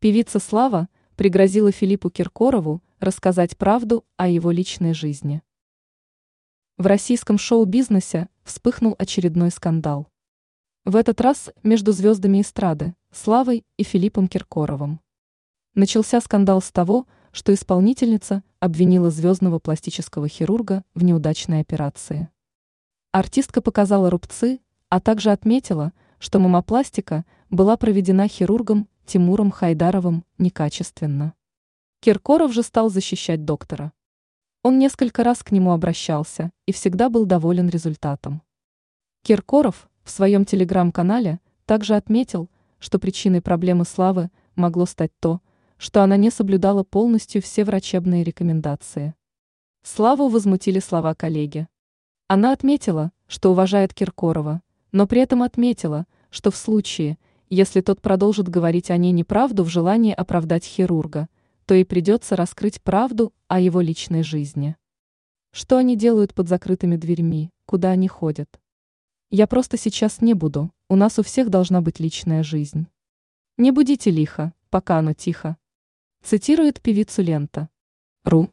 Певица Слава пригрозила Филиппу Киркорову рассказать правду о его личной жизни. В российском шоу-бизнесе вспыхнул очередной скандал. В этот раз между звездами эстрады, Славой и Филиппом Киркоровым. Начался скандал с того, что исполнительница обвинила звездного пластического хирурга в неудачной операции. Артистка показала рубцы, а также отметила, что мамопластика была проведена хирургом Тимуром Хайдаровым некачественно. Киркоров же стал защищать доктора. Он несколько раз к нему обращался и всегда был доволен результатом. Киркоров в своем телеграм-канале также отметил, что причиной проблемы Славы могло стать то, что она не соблюдала полностью все врачебные рекомендации. Славу возмутили слова коллеги. Она отметила, что уважает Киркорова, но при этом отметила, что в случае, если тот продолжит говорить о ней неправду в желании оправдать хирурга, то и придется раскрыть правду о его личной жизни. Что они делают под закрытыми дверьми, куда они ходят? Я просто сейчас не буду, у нас у всех должна быть личная жизнь. Не будите лихо, пока оно тихо. Цитирует певицу Лента. Ру.